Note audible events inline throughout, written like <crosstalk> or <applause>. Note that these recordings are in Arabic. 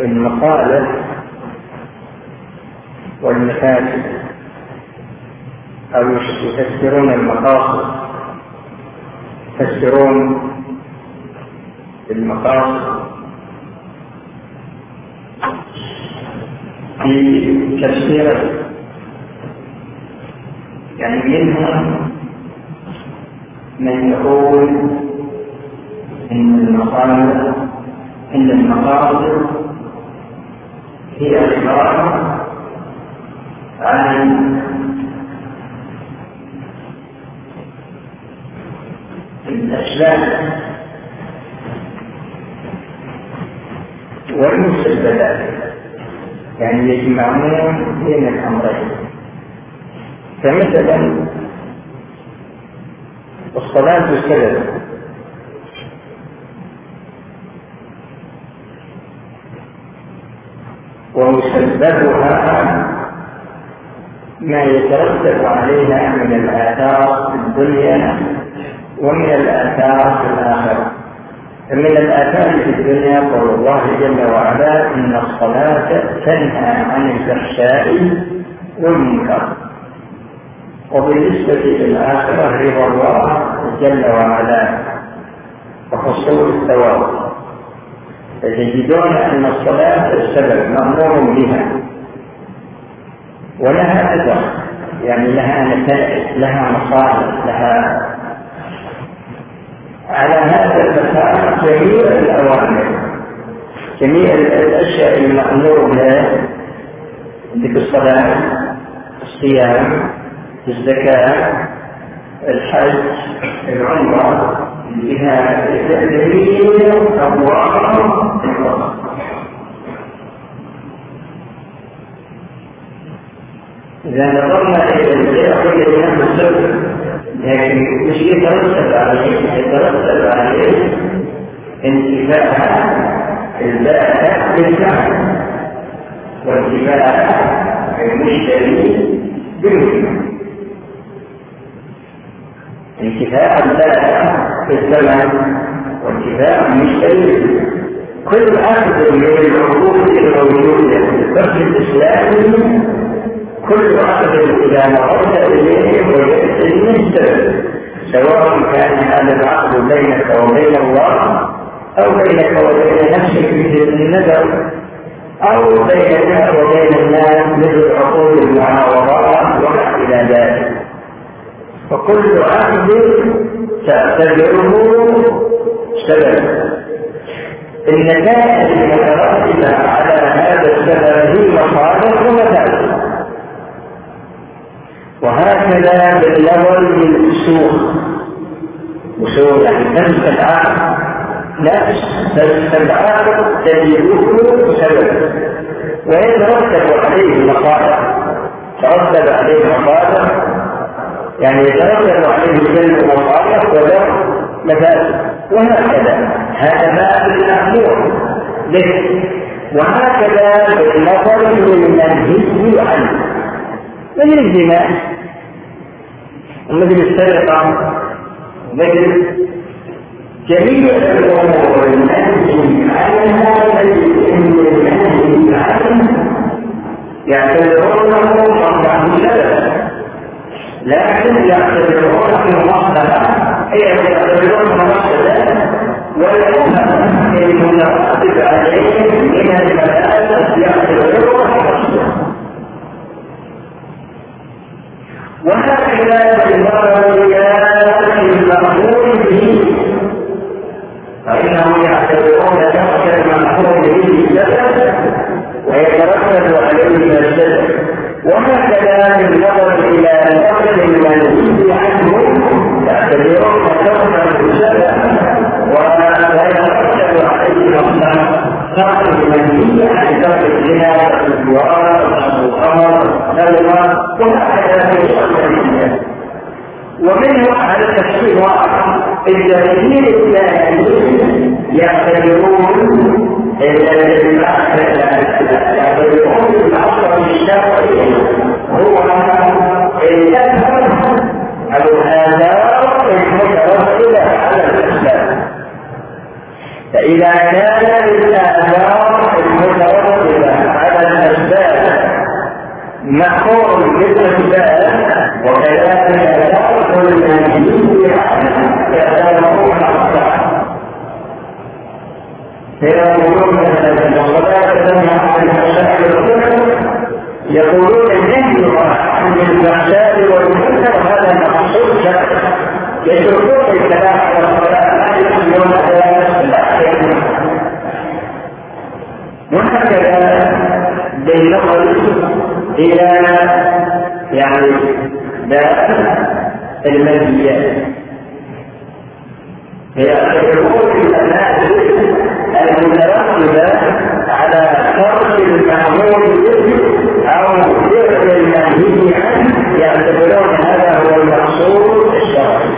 المقالة والمفاسد أو يفسرون المقاصد يفسرون المقاصد في تفسير يعني منهم من يقول إن المقاصد إن المقاصد هي عبارة عن الأسباب والمسببات يعني يجمعون بين الأمرين. فمثلا الصلاة سبب ومسببها ما يترتب عليها من الآثار في الدنيا ومن الآثار في الآخرة. فمن الآثار في الدنيا قول الله جل وعلا إن الصلاة تنهى عن الفحشاء والمنكر. وبالنسبة للآخرة رضا الله جل وعلا وحصول الثواب. فتجدون أن الصلاة السبب مأمور بها. ولها أثر يعني لها نتائج لها مصالح لها على هذا المسار جميع الأوامر. جميع الأشياء المأمور بها. مثل الصلاة الصيام الزكاة الحج العمرة بها جميع أبواب إذا نظرنا إلى الشيء الإمام السبب لكن مش يترتب عليه يترتب عليه انتفاع البائع بالفعل. وانتفاع المشتري بالمثل انتفاع البائع في الزمن وانتفاع المشتري كل أخذ من العقود الموجودة في الفقه الإسلامي كل أخذ إذا نظرت إليه وجدت المستند سواء كان هذا العقد بينك وبين الله أو بينك وبين نفسك مثل النذر أو بينك وبين الناس مثل عقود المعاوضات وما إلى ذلك. فكل عقد تعتبره سبب. النتائج المترتبة على هذا السبب هي مصالح ومفاسد وهكذا بالنظر للأصول أصول يعني تمس العقل. لا فالعقل تجده سبب ويترتب عليه مصالح ترتب عليه مصالح يعني يترتب عليه جلب مصالح ولا مفاسد وهكذا هذا باب المأمور به وهكذا بالنظر للمنهي عنه مثل الزنا. ومثل السرقة مثل جميع الأمور المنهي عنها المنهي عنها يعتبرونه مصلحة سبب لكن يعتبرونه مصلحة هي يعتبرونه مصلحة والأمة المترتب عليه من المسألة يعتبرونه وهكذا بالنظر إلى المأمور به فإنهم يعتبرون شخص المأمور به سبب ويترتب عليه السبب وهكذا بالنظر إلى الأمر المنهي عنه يعتبرون شخصا سبب ويترتب عليه مصلحة صاحب المنهي عن ترك الزنا والزوار والخمر والسلوى وهكذا في الشرع ومنه على التفسير الجاهلين الثانيين يعتبرون يعتبرون العصر الشرعي هو الأكثر أو الآثار المتوكلة على الإسلام فإذا كان الآثار المترتبة على الأسباب مأمور بالأسباب وكذلك الآثار المنهي عنها كآثار فيقولون الصلاة تنهى عن الفحشاء والمنكر يقولون النهي عن الفحشاء والمنكر هذا مقصود شرعي يتركون الكلام على الصلاة لا يؤمنون وهكذا بالنظر إلى يعني باب المنهيات هي يقول الناس المترتبة على ترك المأمور به أو فعل المنهي عنه يعتبرون هذا هو المقصود الشرعي.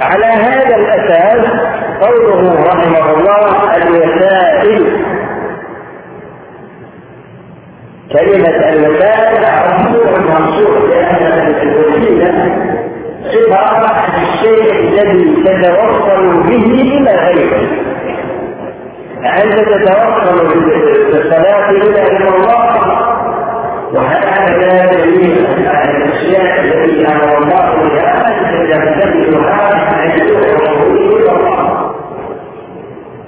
على هذا الأساس قوله رحمه الله الوسائل. كلمة الوسائل عرفوه المنصوص لأن الوسيلة عبارة عن الشيء الذي تتوصل به إلى غيره أنت تتوصل بالصلاة إلى الله وهذا دليل على الأشياء التي أمر الله بها أن تمتثلها عن إلى الله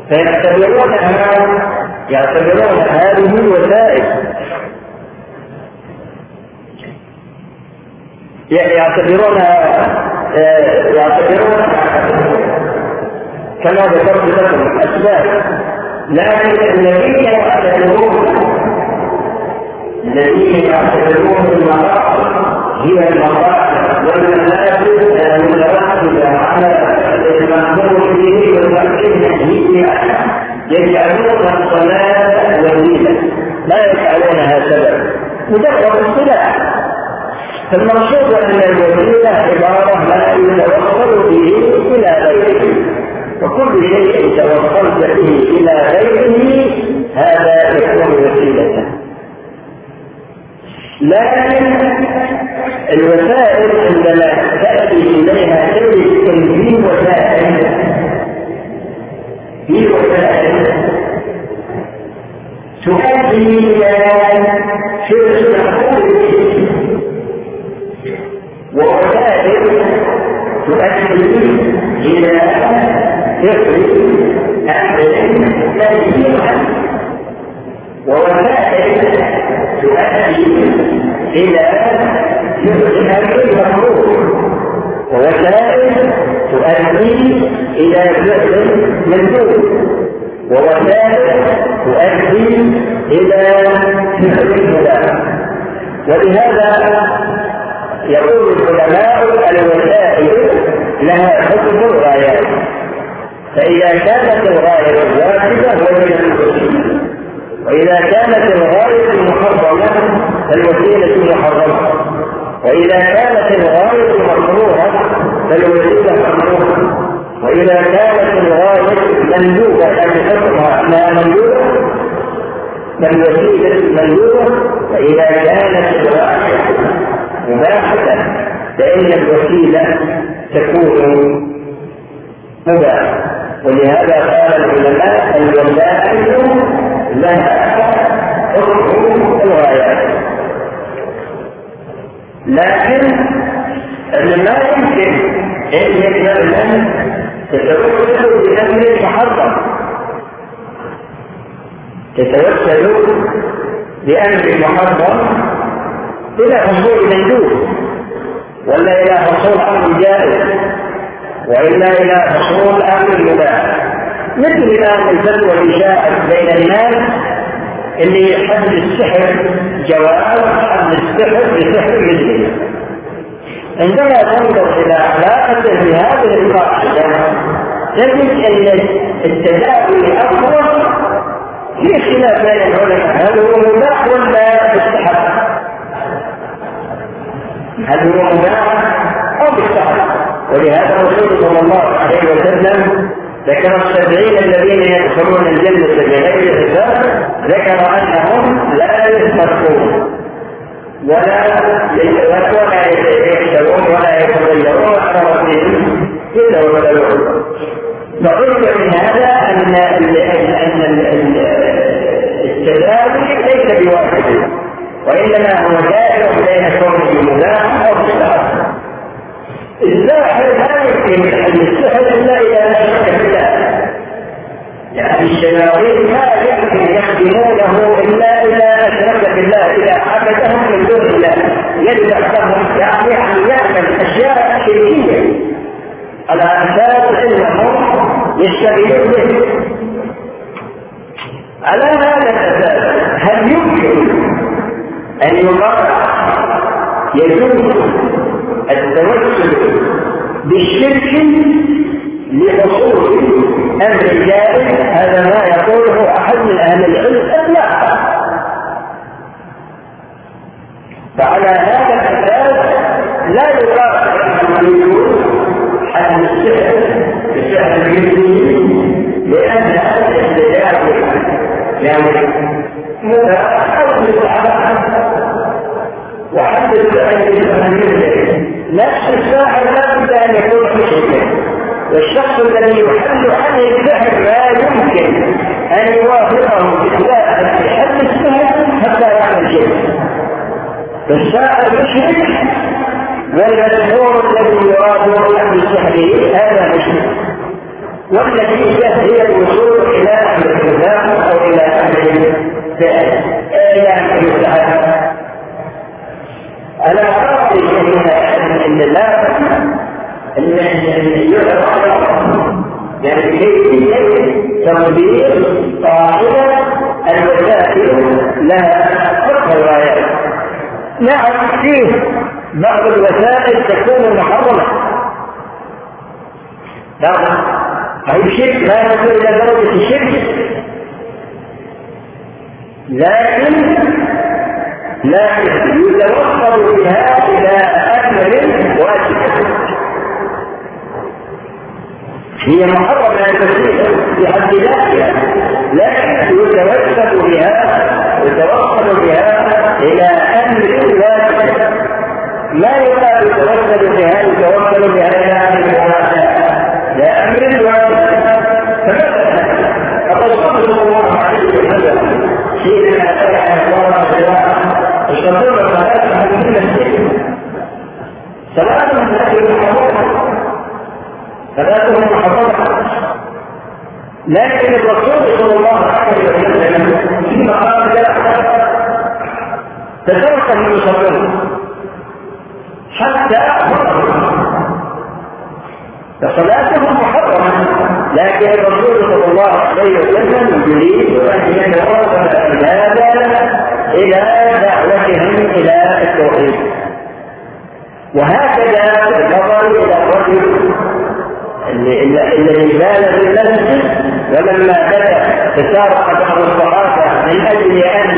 فيعتبرونها يعتبرون هذه وسائل. يعتبرون يعتبرون كما ذكرت لكم أسباب. لكن الذين يعتبرون الذين يعتبرون المقاصد هي المقاصد والمنافذ المترتبه على المأمور به والتأكيد به يجعلون الصلاة وسيلة لا يجعلونها سبب. مجرد الصلاة فالمقصود أن الوسيله عبارة لا يتوصل به إلى غيره. وكل شيء توصلت به إلى غيره هذا يكون وسيلة. لكن الوسائل عندما تأتي إليها تجد ان في وسائل في وسائل تؤدي إلى شرك ووسائل تؤدي إلى فقه أهل تنزيها ووسائل تؤدي إلى فقه أهل المفروض ووسائل تؤدي إلى فعل مندوب ووسائل تؤدي إلى فعل المباح ولهذا يقول العلماء الوسائل لها حكم الغايات فإذا كانت الغاية واجبة وجد الوسيلة. وإذا كانت الغاية محرمة فالوسيلة محرمة. وإذا كانت الغاية مكروهة فالوسيلة مكروهة. وإذا كانت الغاية مندوبة أن حكمها ما مندوبة فالوسيلة مندوبة. وإذا كانت الغاية مباحة فإن الوسيلة تكون مباحة ولهذا قال العلماء الوسائل لها حكم الغايات لكن ما يمكن أن يجعل تتوسل بأمر محرم. تتوسل بأمر محرم إلى حصول مندوب ولا إلى حصول أمر جائز وإلا إلى حصول أمر مباح مثل الآن الفتوى اللي جاءت بين الناس اللي حد السحر جواز حد السحر بسحر مثله عندما تنظر إلى علاقته بهذه القاعدة تجد أن التداوي أفضل في خلاف بين العلماء. هل هو مباح ولا؟ هل هو مباح أو بالسهل ولهذا الرسول صلى الله عليه وسلم ذكر السبعين الذين يدخلون الجنة بغير حساب ذكر أنهم لا يسترقون ولا ولا يحسبون ولا يتغيرون إلا ولا يعذر فقلت من هذا أن أن التداوي ليس بواجب وإنما هو دائر بين كونه مباح أو مستحب الساحر لا يمكن أن يستحب إلا إذا أشرك بالله يعني الشياطين لا يمكن يخدمونه إلا إذا أشرك بالله إذا عبدهم من دون الله. يجب لهم يعني أن يعمل أشياء شركية. على أساس أنهم يشتغلون به على هذا الأساس هل يمكن أن يقال يجوز التوسل بالشرك لحصول أمر جائز هذا ما يقوله احد من أهل العلم لا فعلى هذا الاساس لا يقال حد السحر السحر الجنسي لأن هذا الاستجابه يعني متحدث على وحدث السحر نفس الساحر لا بد ان يكون مشركا والشخص الذي يحل عنه السحر لا يمكن ان يوافقه بخلاف في حل السحر حتى يعمل شيء فالساحر مشرك والمسحور الذي يراد حل سحره هذا مشرك والنتيجة هي الوصول إلى أمر الإسلام أو إلى أمر فعل إلى أمر السحر على فرض ان لا ان يعني كيفية تطبيق قاعدة الوسائل لها فقه الغايات نعم فيه بعض الوسائل تكون محرمة. نعم أي شرك لا يصل إلى درجة الشرك. لكن لكن يتوصل بها إلى أمر هي محرمة كثيرة في حد ذاتها. لكن يتوسل بها يتوصل بها إلى أمر واجب. لا يقال يتوسل بها يتوصل بها إلى أمر واجب. لا أمر فمثلا الرسول صلى الله عليه وسلم حينما فتح الله يستطيع الصلاة من كل شيء لكن الرسول صلى الله عليه وسلم فيما قال لا تترك المصلون حتى فصلاتهم محرمة. لكن الرسول صلى الله عليه وسلم يريد أن يتوصل هذا إلى دعوتهم إلى التوحيد وهكذا النظر إلى الرجل الذي بال في المسجد ولما بدا تسارق بعض الصحابه من أجل ان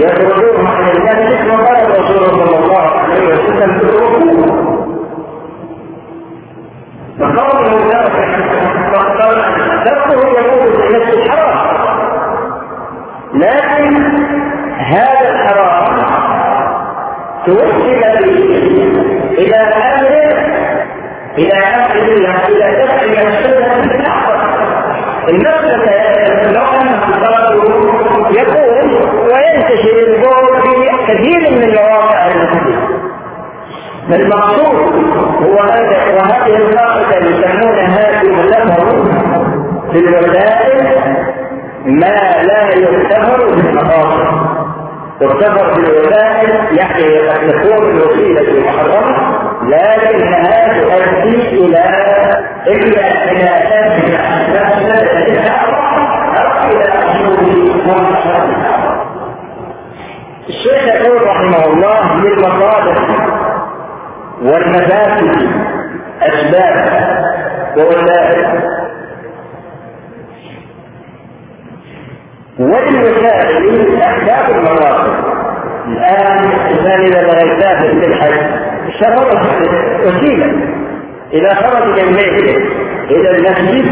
يخرجوه عن المسجد وقال الرسول صلى الله عليه وسلم اتركوه فقوله تركه يقول في نفس الحرام لكن هذا الحرام توصل به إلى أمر إلى أمر إلى دفع مفسده في المفسده لو انه يقول وينتشر البول في كثير من مواقع المسجد فالمقصود هو هذا وهذه القاعده يسمونها يغلبه في الوسائل ما لا يغتفر بالمقاصد تغتفر بالوسائل يعني قد تكون الوسيله محرمه لكنها تؤدي إلى اما إلى يقول رحمه الله للمصالح والمفاسد اسباب ووسائل وللوسائل أسباب المواقف الآن الإنسان إذا بغى في الحج السفر وسيلة. إذا خرج من بيته إلى المسجد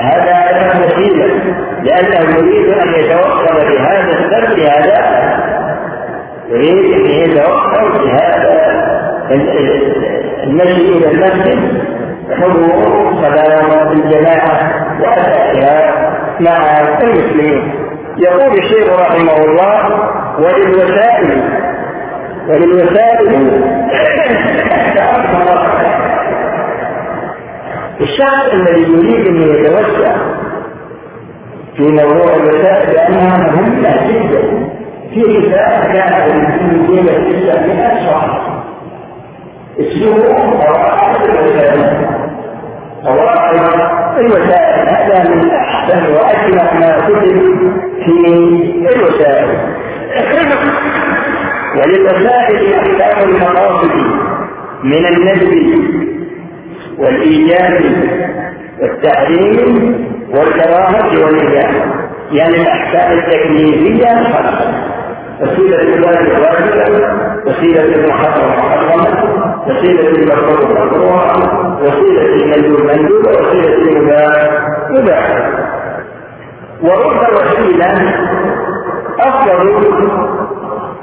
هذا أيضا وسيلة لأنه يريد أن يتوصل بهذا السفر هذا يريد أن يتوصل بهذا المشي إلى المسجد حضور صلاة الجماعة وأدائها مع المسلمين. يقول الشيخ رحمه الله وللوسائل وللوسائل الشخص الذي يريد أن يتوسع في موضوع الوسائل لانها مهمه جدا في رساله كانت المسلمين تسع من اشهر اسمه قواعد الوسائل قواعد الوسائل هذا من أحسن وأجمل ما كتب في الوسائل. وللوسائل احكام المقاصد من النجم والإيجاب والتحريم والكراهة والإباحة يعني الأحكام التكليفية خمسة وسيلة الواجب واجبة وسيلة المحرم محرمة وسيلة المكروه مكروه وسيلة المندوب مندوب وسيلة المباح مباح ورب وسيلة أفضل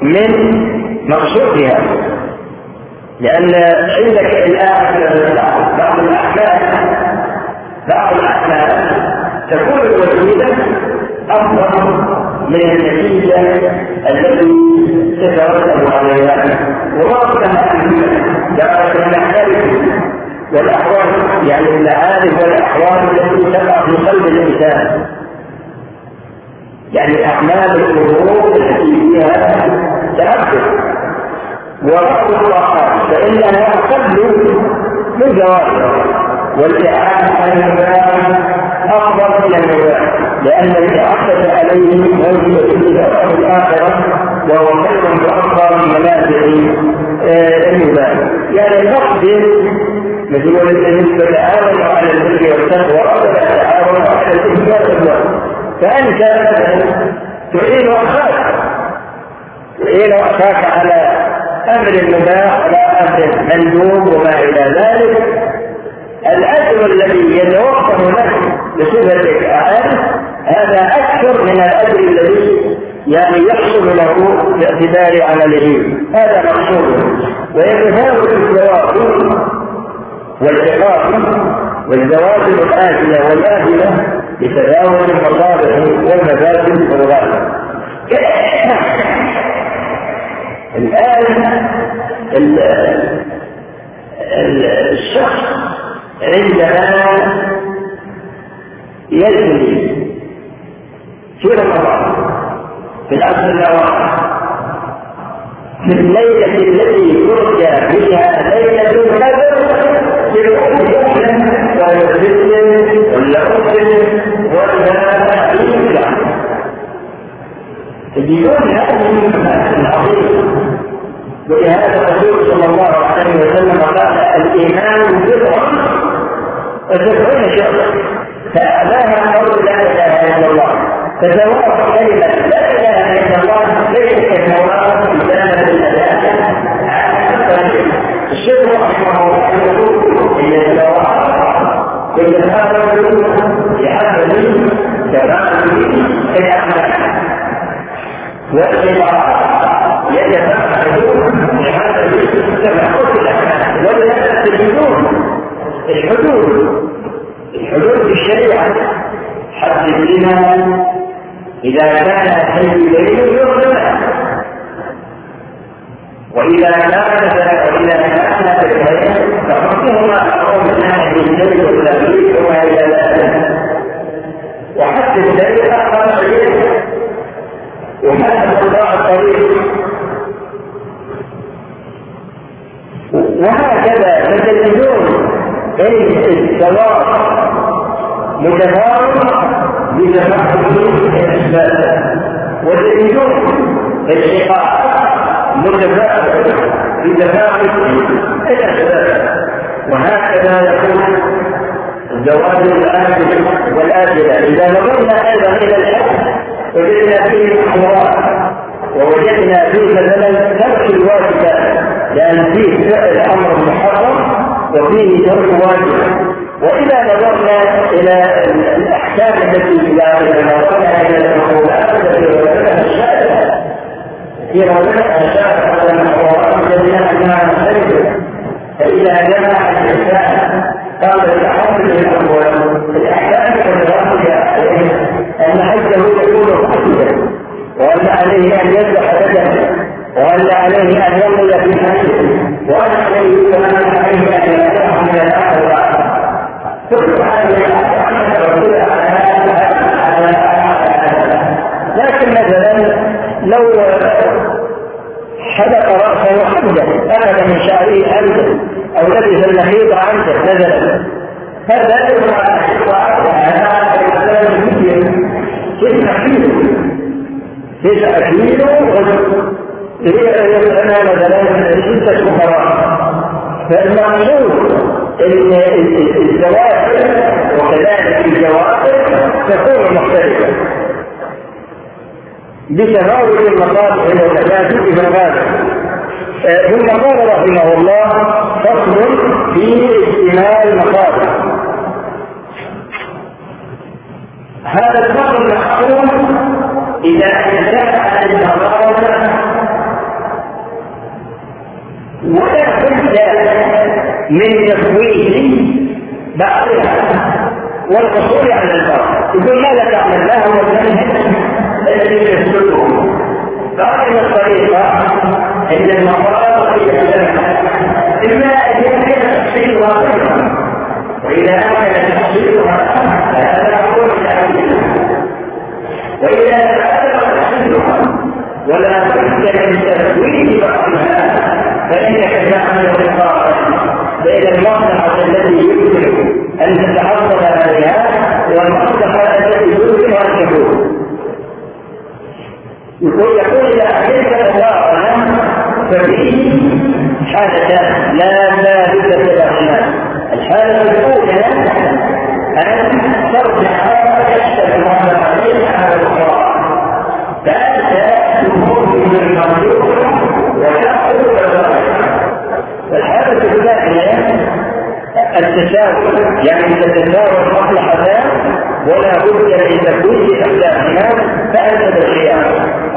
من مقصودها لأن عندك الآن بعض الأحكام بعض الأحكام تكون الوسيلة أفضل من النتيجة التي تترتب عليها وما كان درجة الأحكام والأحوال يعني المعارف والأحوال التي تقع في قلب الإنسان يعني أعمال القلوب التي فيها تأثر ورد الطاقات فإنها أقل من زواجها والإعانة على المباح أفضل من المباح لأن الإعانة عليه موجودة في الآخرة وهو خير وأفضل من منازع المباح يعني نقدر مثل بالنسبة تعاونوا على البر والتقوى ولا تعاونوا على الإثم والعدوان فأنت تعين أخاك تعين أخاك على أمر مباح لا أمر مندوب وما إلى ذلك الأجر الذي يتوفر لك بصفه الاعانه هذا أكثر من الأجر الذي يعني يحصل له باعتبار عمله. هذا مقصود. ويتفاوت الثواب والعقاب والزواج الآجلة والآجلة بتفاوت المصالح والمفاسد والغالب الآن الشخص عندما يزني في رمضان في العصر الأواخر في الليلة التي فرج فيها ليلة القدر يروح ولا يسلم ولا أسلم ولا يسلم بدون هذه العظيم ولهذا الرسول صلى الله عليه وسلم قال الإيمان بضع وسبعون شعبه فاعلاها قول لا اله الا الله فثواب كلمه لا اله الا الله ليس كثواب كتابه الاداء الشيخ رحمه الله يقول ان الثواب يتفاوت بحسب تفاوت الاعمال والقراءة يتفقدون لهذا التفقد الأحكام ولا الحدود الحدود. الحدود في الشريعة. حد الزنا إذا كان حي الليل يغفر وإذا كان وإذا كان فحكمهما أقوم بالنهي بالليل والتغيير وما إلى ذلك. وحد الليل أقام الليل وهذا الله الطريق. وهكذا تجدون ان الثواب متفاوت بتفاوت الاسباب وتجدون الشقاء متفاوت بتفاوت الاسباب وهكذا يكون زواج الآجل والآجلة إذا نظرنا أيضا إلى الحج وجدنا فيه الأمراض ووجدنا فيه مثلا ترك الواجبات لأن فيه فعل أمر محرم وفيه ترك واجب. وإذا نظرنا إلى الأحكام التي إذا نظرنا إلى المقولات التي وجدها الشارع في وجدها الشارع على المحرمات التي أنها مختلفة فإذا جمع الإنسان قال التحدث الأول الأحكام الراسيه أن حجه يكون فاسدا وأن عليه أن يذبح بدنه وأن عليه ان يمضي في حجه وأن عليه كمان عليه ان يرجع من الآخر كل هذه لكن مثلا لو حلق رأسه حمدا أخذ من شعره حمدا أو لبس المخيط عنده نزل. هذا تسع كيلو تسع كيلو أنا مثلا ستة فقراء فالمقصود إن الزواج وكذلك الجوائز تكون مختلفة. بتفاوت المصالح والمفاسد في الغالب ثم قال رحمه الله فصل في اجتماع المصالح هذا الفصل محكوم اذا اجتمع المصالح ولا بد من تفويض بعضها والحصول على الفرق يقول ماذا تعمل؟ لا هو المنهج الذي يسلكه فأين الطريقة عند المقام إما أن يمكن تحصيلها غيرها وإذا أمكن تحصيلها فهذا هو التعليم وإذا أمكن تحصيلها ولا بد من تفويض بعضها. فإنك تعمل بالقاعدة بين المصلحة التي يمكن أن تتحصل عليها والمصلحة التي يمكن أن تكون يقول يقول إذا أحببت الله ففيه حالتان لا ثابتة لهما الحالة الأولى أن ترجع تشتغل عليها على الأخرى فأنت تكون من المرجوح وتأخذ الحالة الثانية التساوي. يعني تتساوى المصلحتان ولا بد من تكوين احداهما فأنت بالخيار.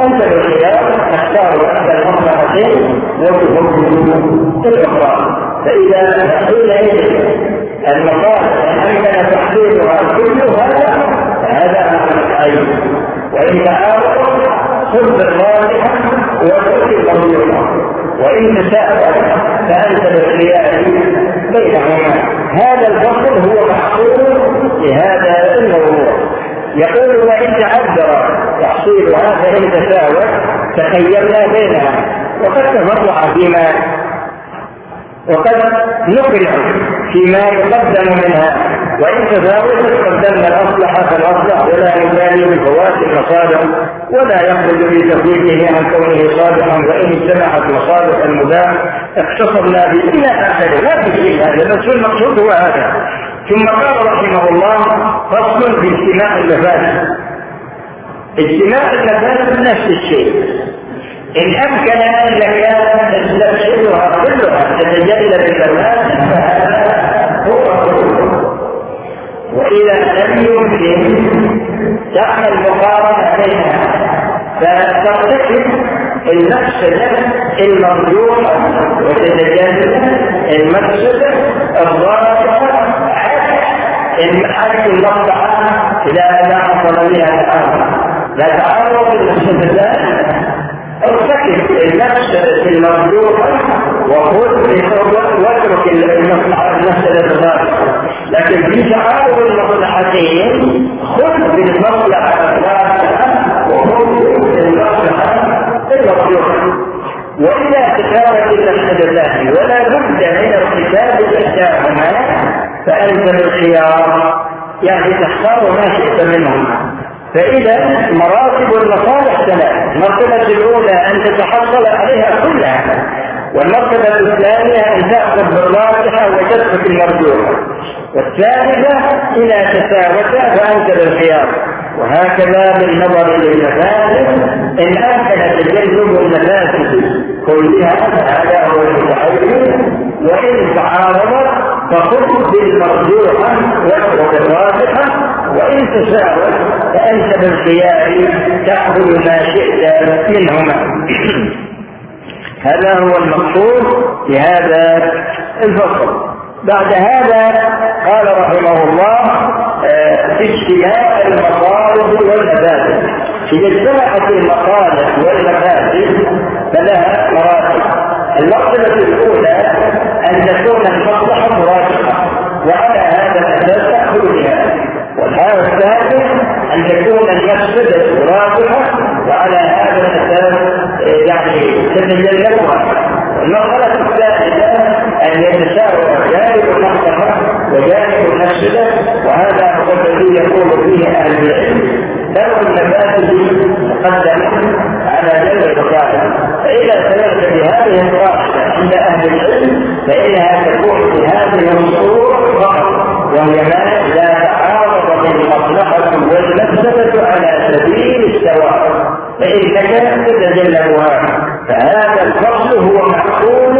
أنت بالخيار تختار احدى المصلحتين وتفضل الأخرى. فإذا حينئذ المصالح امكن تحديدها كلها هذا العين وإن تعارض خذ بالراجحه وتؤتي المرجوحه وإن تساءل فأنت بالخيار. بينهما هذا الفصل هو محصول لهذا الموضوع. يقول وإن تعذر تحصيلها فإن تساوت تخيرنا بينها. وقد تفرع فيما وقد نقل فيما يقدم منها وإن تفاوت قدمنا الأصلح فالأصلح ولا نبالي بفوات المصالح ولا يخرج في تفويته عن كونه صالحا وإن اجتمعت مصالح المباح اقتصرنا به إلى آخره لا في هذا بس المقصود هو هذا. ثم قال رحمه الله فصل في اجتماع المفاسد اجتماع المفاسد نفس الشيء. إن أمكن أنك تستبشرها كلها تتجلى بالمفاسد فهذا هو وإذا لم يمكن تعمل مقارنة بينها فترتكب المفسدة المرجوحة وتتجنب المفسدة الظاهرة حيث المصلحة إذا لا حصل بها الآن لا تعرض للمفسدتان أرتكب المفسدة المرجوحة وخذ واترك المفسدة لكن في تعارض المصلحتين خذ بالمصلحة الواحدة وخذ بالمصلحة المرجوحة وإذا تكانت المفسدتان ولا بد من ارتكاب إحداهما فأنت بالخيار يعني تختار ما شئت منهما. فإذا مراتب المصالح ثلاث المرتبة الأولى أن تتحصل عليها كلها والمرتبة الثانية أن تأخذ بالراجحة وتترك المرجوحة والثالثة إذا تساوت فأنت بالخيار وهكذا بالنظر للمفاسد إن أمكن تجنب المفاسد. كلها هذا هو المتعين وإن تعارضت فخذ بالمرجوحة واترك الراجحة وإن تساوت فأنت بالخيار تأخذ ما شئت منهما. <clears throat> هذا هو المقصود في هذا الفصل. بعد هذا قال رحمه الله آه، في اجتماع المصالح والمفاسد. إذا اجتمعت المصالح والمفاسد فلها مراتب. المرتبة الأولى أن تكون المصلحة راجحة وعلى هذا الأساس تأخذ بها. والحالة الثانية أن تكون المفسدة راجحة وعلى هذا الأساس يعني تتجنبها المرحلة الثالثة أن يتساوى جانب المصلحة وجانب المفسدة وهذا هو الذي يقول فيه أهل العلم. لو المفاسد مقدمة على جلب المصالح فإذا سلكت بهذه القاعدة عند أهل العلم فإنها تكون بهذه الصورة فقط وهي ما لا تعارض المصلحة والمفسدة على سبيل السواء فإنك تتجنبها فهذا الفصل هو معقول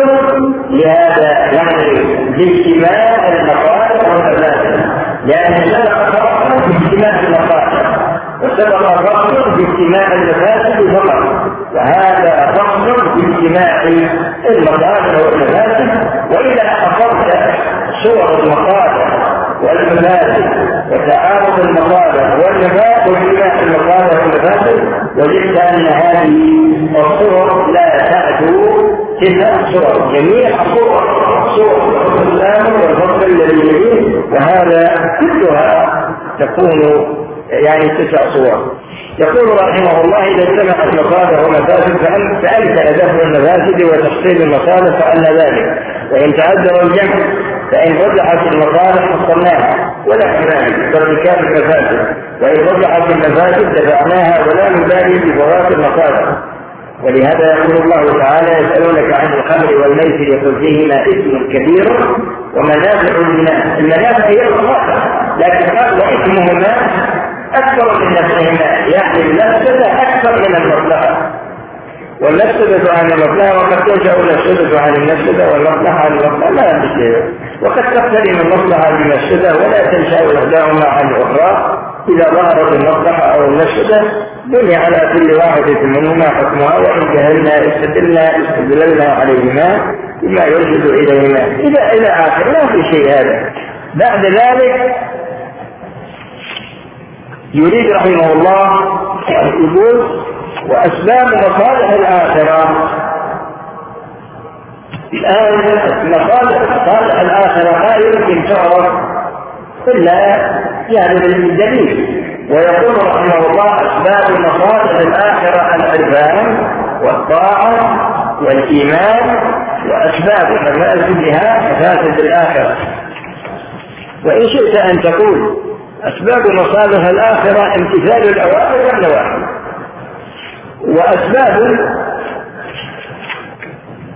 لهذا يعني لاجتماع المصالح والمفاسد لأن سبق فرق في اجتماع المصالح وسبق فرق في اجتماع المفاسد فقط وهذا فصل في اجتماع المصالح والمفاسد وإذا أخذت صور المصالح والمفاسد وتعارض المصالح والمفاسد واجتماع المصالح والمفاسد وجدت ان هذه الصور لا تعدو تسع صور جميع صور صور الإسلام والفصل الذي يليه وهذا كلها تكون يعني تسع صور. يقول رحمه الله إذا اجتمعت مصالح ومفاسد فامكن دفع المفاسد وتحصيل المصالح فأن ذلك. وإن تعذر الجمع فإن رجحت المصالح فصلناها ولا ذلك فارتكاب المفاسد. وإن رجحت المفاسد دفعناها ولا نبالي بفوات المصالح ولهذا يقول الله تعالى يسألونك عن الخمر والميسر يقول فيهما اسم كبير ومنافع للناس. المنافع هي المصالح لكن واسمهما أكثر من نفسهما يعني المفسدة أكثر من المصلحة والمفسدة عن المصلحة وقد تنشأ المفسدة عن المفسدة والمصلحة عن المصلحة لا بشيء وقد تقترن المصلحة بالمفسدة ولا تنشأ إحداهما عن الأخرى إذا ظهرت المصلحة أو المفسدة بني على كل واحدة منهما حكمها وإن جهلنا استدلنا استدللنا عليهما بما يرشد إليهما. إلى إلى آخر ما في شيء هذا. بعد ذلك يريد رحمه الله يقول وأسباب مصالح الآخرة. الآن مصالح مصالح الآخرة لا يمكن تعرف إلا يعني بالدليل. ويقول رحمه الله أسباب مصالح الآخرة العرفان والطاعة والإيمان وأسباب مفاسدها مفاسد الآخرة. وإن شئت أن تقول أسباب مصالح الآخرة امتثال الأوامر والنواهي. وأسباب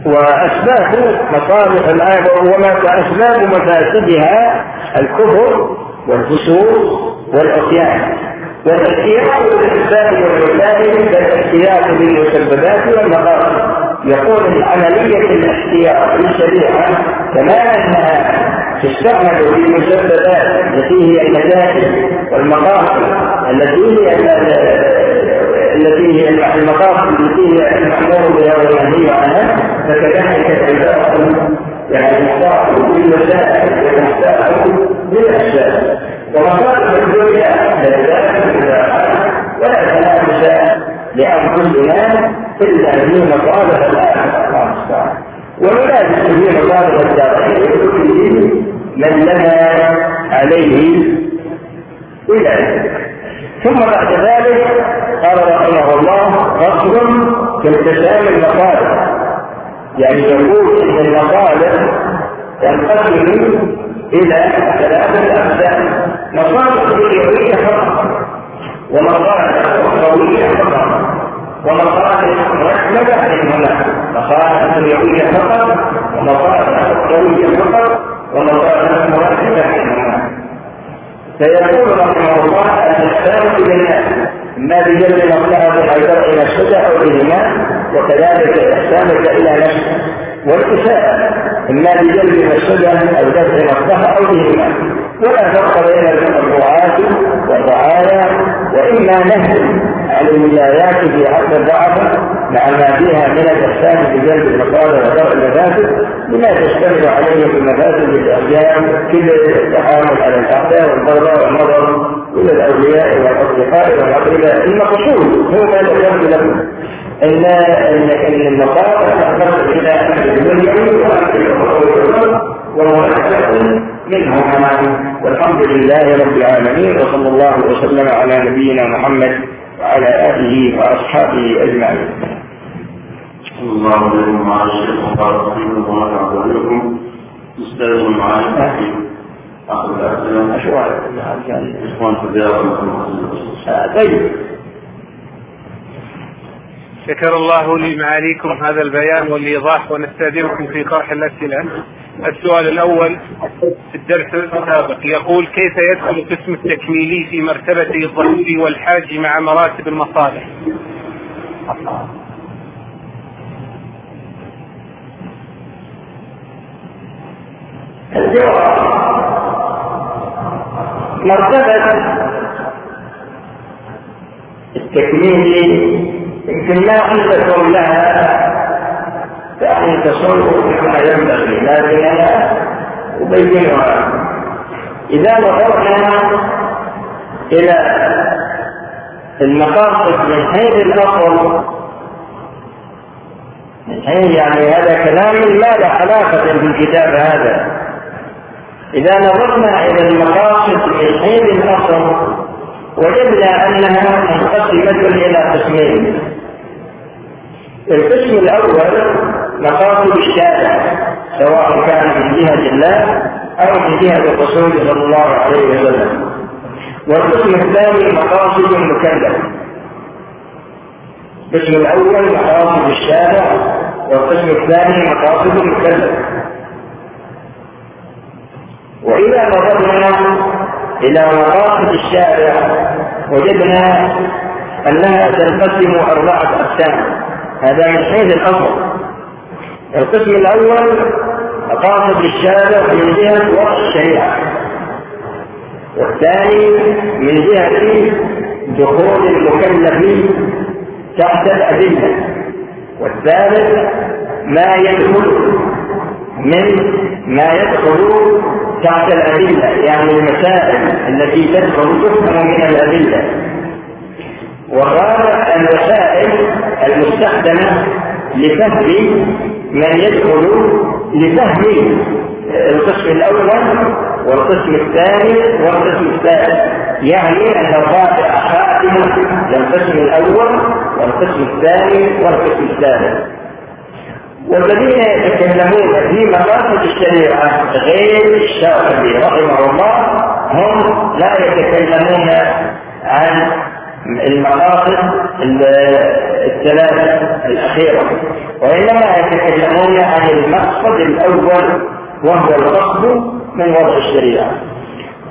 وأسباب مصالح الآخرة وأسباب مفاسدها الكفر والفسوق والعصيان. والاحتياط بالاسباب والوسائل كالاحتياط بالمسببات والمقاصد. يقول العملية الاحتياط في الشريعة كما أنها تستعمل في المسببات التي هي المشاكل والمقاصد التي هي التي هي المقاصد التي هي المأمور بها والمنهي عنها فكذلك العبارة يعني مختار بالمسائل ومختار بالأسباب ومصالح الدنيا ولا تنافس لأنفسنا إلا في مصالح الآخرة وينافس في مصالح الدارين من لنا عليه إلى ثم بعد ذلك قال رحمه الله فصل في التسام المصالح يعني يقول إن المصالح تنقسم إلى ثلاثة أقسام مصالح دنيويه فقط ومصالح اخرويه فقط ومصالح رحمة منهما مصالح دنيويه فقط ومصالح اخرويه فقط ومصالح مركبه منهما فيقول رحمه الله الإحسان بالناس اما بجلب مصلحه الحيدر إلى الشدى أو بهما وكذلك احسانك إلى نفسك والإساءة. اما بجلب الشدى أو دفع مصلحة أو بهما ولا فرق بين الرعاة والرعايا وإما نهي الولايات في حد الضعف مع ما فيها من الإحسان في جلب المصالح ودرء المفاسد بما تشتمل عليه في مفاسد الأحيان كل التحامل على الأعداء والضرر والنظر إلى الأولياء والأصدقاء والأقرباء المقصود. هو ما ذكرت لكم. أن المصالح تحتاج إلى الدنيا منهما والحمد لله رب العالمين وصلى الله وسلم على نبينا محمد وعلى آله وأصحابه أجمعين. الله عليه وعلى الشيخ رحمه الله عليكم أستاذ معاذ. أخذ الاسئله إخوان في الدعوه طيب. شكر الله لمعاليكم هذا البيان والإيضاح ونستأذنكم في طرح الأسئلة. السؤال الأول في الدرس السابق يقول كيف يدخل القسم التكميلي في مرتبة الضروري والحاج مع مراتب المصالح؟ مرتبة التكميلي ما أن تكون لها يعني تصور كما ينبغي. لكن أنا أبينها. إذا نظرنا إلى المقاصد من حيث الأصل من حيث يعني هذا كلام ما له علاقة بالكتاب هذا. إذا نظرنا إلى المقاصد من حيث الأصل وجدنا أنها منقسمة إلى قسمين. القسم الأول مقاصد الشارع سواء كان من جهة الله أو من جهة الرسول صلى الله عليه وسلم. والقسم الثاني مقاصد المكلف القسم الأول مقاصد الشارع والقسم الثاني مقاصد المكلف وإذا نظرنا إلى مقاصد الشارع وجدنا أنها تنقسم أربعة أقسام. هذا من حيث الأصل. القسم الأول مقاصد الشارع من جهة وضع الشريعة. والثاني من جهة دخول المكلفين تحت الأدلة. والثالث ما يدخل من ما يدخل تحت الأدلة. يعني المسائل التي تدخل تفهم من الأدلة. والرابع الوسائل المستخدمة لفهم من يدخل لفهم القسم الأول والقسم الثاني والقسم الثالث. يعني أن الرابع خاتمة للقسم الأول والقسم الثاني والقسم الثالث. والذين يتكلمون في مقاصد الشريعة غير الشافعي رحمه الله هم لا يتكلمون عن المقاصد الثلاثة الأخيرة. وإنما يتكلمون عن المقصد الأول وهو القصد من وضع الشريعة.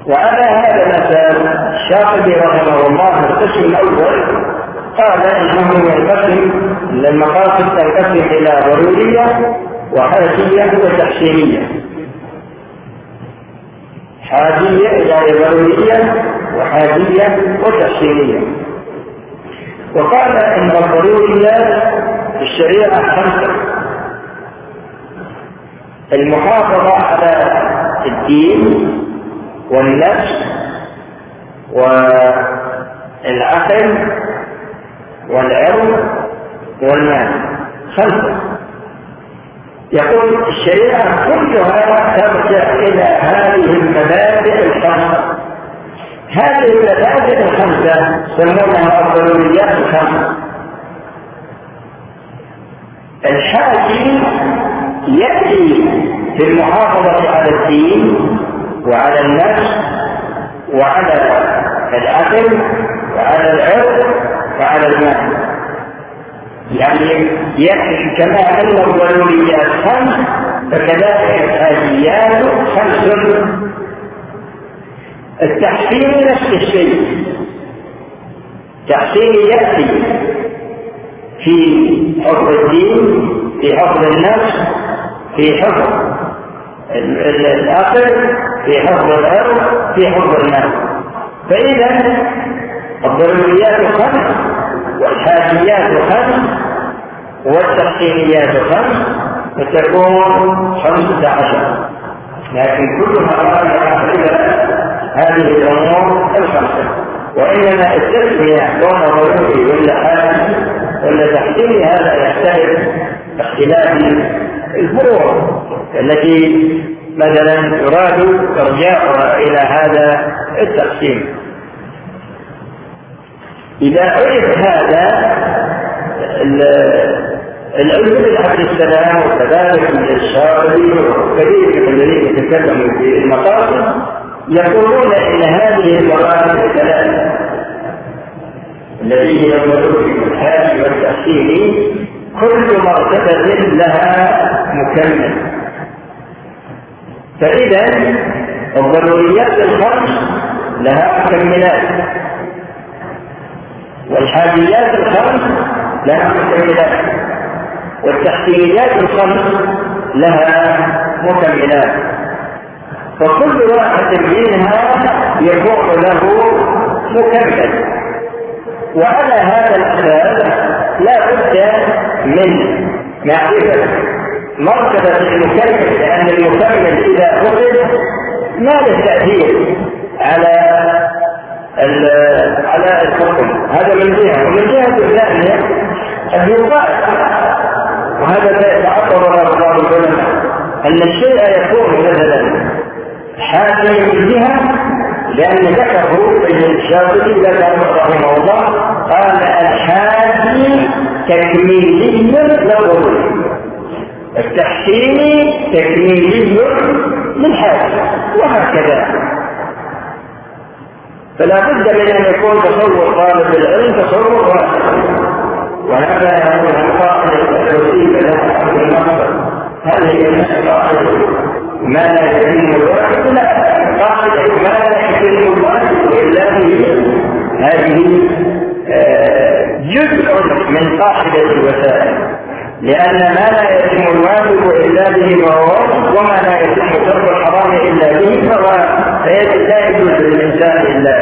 وعلى هذا المثال الشافعي رحمه الله القسم الأول قال إنه ينقسم المقاصد تنقسم إلى ضرورية وحاجية وتحسينية. حاجية إلى ضرورية وحاجية وتحسينية. وقال إن الضروريات في الشريعه خمسة. المحافظة على الدين والنفس والعقل والعرض والمال. خمسة. يقول الشريعة كلها ترجع إلى هذه المبادئ الخمسة. هذه المبادئ الخمسة سمونها الضروريات الخمسة. الحاكم يأتي في المحافظة على الدين وعلى النفس وعلى العقل وعلى العرض وعلى المال. يعني يكفي كما أن الضروريات خمس فكذلك الحاجيات خمس. التحسين نفس الشيء. التحسين ياتي في حفظ الدين في حفظ النفس في حفظ العقل في حفظ الأرض في حفظ المال فإذا الضروريات خمس والحاجيات خمس والتحسينيات خمس فتكون خمسة عشر. لكن كلها راجعة إلى هذه الأمور الخمسة. وإنما التسمية دون ضروري ولا حاجة ولا تحسين هذا يختلف باختلاف الفروع التي مثلا يراد إرجاعها إلى هذا التقسيم. إذا عرف هذا العلم عبد السلام وكذلك الشاطبي وكثير من الذين يتكلموا في المقاصد يقولون إن هذه المراتب الثلاثه التي هي المدرسة الحاج والتحسين كل مرتبة لها مكمل فإذا الضروريات الخمس لها مكملات. والحاجيات الخمس لها مكملات. والتحسينيات الخمس لها مكملات. فكل واحد منها يكون له مكمل وعلى هذا الأساس لا بد من معرفة مرتبه المكمل لأن المكمل إذا فقد ما له تأثير على على الحكم. هذا من جهة. ومن جهة ثانية أن يقال وهذا يتعطر على بعض العلماء أن الشيء يكون مثلا من جهه لأن ذكره ابن الشاطبي ذكر رحمه الله قال الحاج تكميلي للضروري التحسيني تكميلي للحاج وهكذا. فلا بد من أن يكون تصور طالب العلم تصور واحد. وهذا يقول القاعدة التوحيد لها حق المصدر هذه القاعدة. ما لا يتم الواجب لا قاعدة ما لا يتم الواجب إلا به هذه جزء من قاعدة الوسائل. لأن ما لا يتم الواجب إلا به فهو وما لا يتم ترك الحرام إلا به فهو لا يجوز للإنسان إلا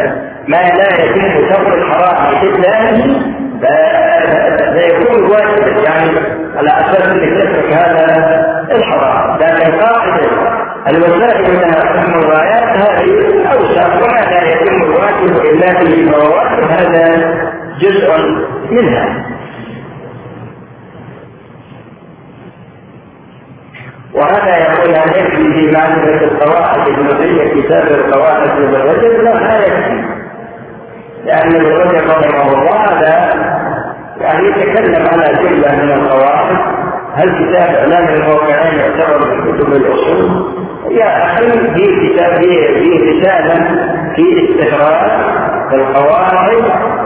ما لا يتم ترك الحرام إلا به فيكون واجبا. يعني على أساس انك تترك هذا الحرام. لكن قاعدة تحكم الغايات هذه أوسع. وما لا يتم الواجب إلا به فهو هذا جزء منها. وهذا يقول هل يكفي في معرفة القواعد الجزئية كتاب القواعد بالرجل لا لا يكفي. لأن الرجل رحمه الله هذا يعني يتكلم على جملة من القواعد. هل كتاب إعلام الموقعين يعتبر من كتب الأصول؟ يا أخي في كتاب في رسالة في استخراج القواعد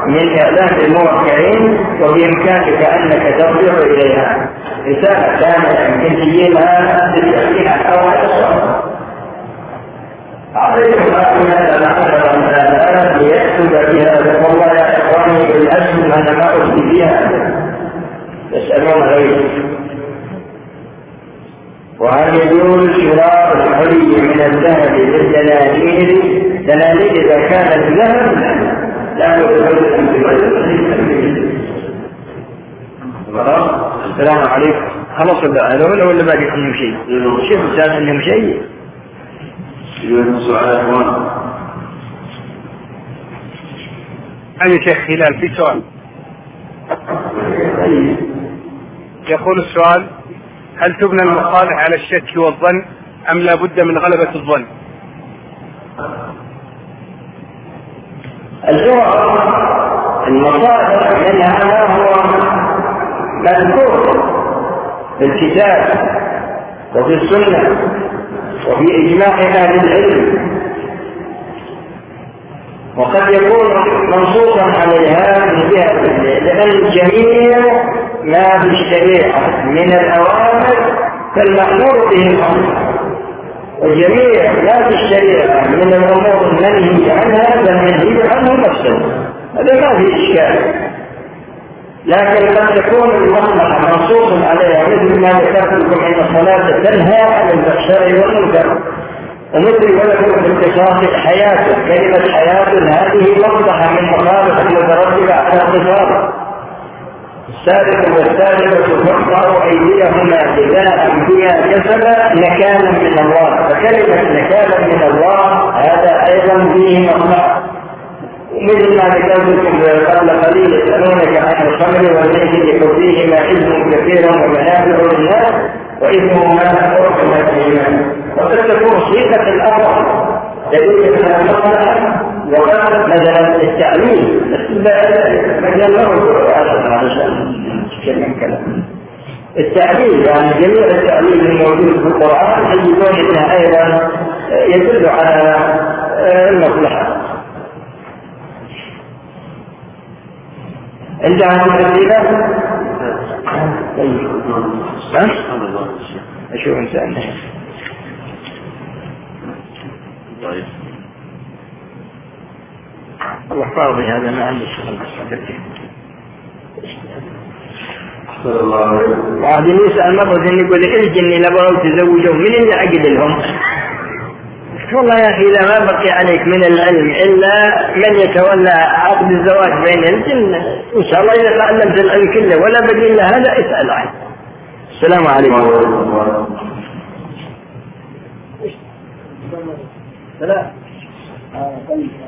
من إعلام الموقعين وبإمكانك أنك ترجع إليها. رسالة كاملة يمكن تجيبها بالتحقيق أو أعطيكم مثلا مثلا ليكتب بها. والله يا إخواني بالأسهم أنا ما أفتي فيها يسألون غيري. وهل يجوز شراء الحلي من الذهب للدنانير دنانير إذا كانت ذهب لا السلام عليكم. خلص هذول ولا باقي عندهم شيء؟ شوف كان عندهم شيء. هذا شيخ هلال في سؤال. يقول السؤال هل تبنى المصالح على الشك والظن أم لا بد من غلبة الظن؟ الجواب المصالح منها ما هو مذكور في الكتاب وفي السنة وفي إجماع أهل العلم. وقد يكون منصوصا عليها من جهة لأن جميع ما في الشريعة من الأوامر فالمأمور به الأمر وجميع ما في الشريعة من الأمور المنهي عنها فالمنهي عنه نفسه. هذا ما في إشكال. لكن قد تكون المصلحة منصوص عليها مثل ما ذكرت لكم أن الصلاة تنهى عن الفحشاء والمنكر. ومثل ولكم في اختصاص حياته كلمة حياة هذه مصلحة من مصالح المترتبة على اختصاص السارق والسارقة تقطع أيديهما جزاء بما كسبا نكالا من الله. فكلمة نكالا من الله هذا أيضا فيه مصلحة مثل ما ذكرت لكم قبل قليل يسألونك عن الخمر والميسر فيهما إثم كثير ومنافع للناس وإثمهما أحرمت فيهما. وقد تكون صيغة الأمر على المصلحة وقد مثلا التعليم مثلا له علشان كلام. التعليل يعني جميع التعليل الموجود في القرآن يجدون انها أيضا يدل على المصلحة. عندها مؤثرة طيب. ها؟ أشوف انسان طيب. الله فاضي هذا ما عنده شغل. وبعدين يسأل مرة يقول لك الجني لبغوا تزوجوا من اللي عقد لهم؟ والله يا أخي إذا ما بقي عليك من العلم إلا من يتولى عقد الزواج بين الجن. إن شاء الله إذا تعلمت العلم كله ولا بقي إلا هذا اسأل عنه السلام عليكم. 现在啊，跟你。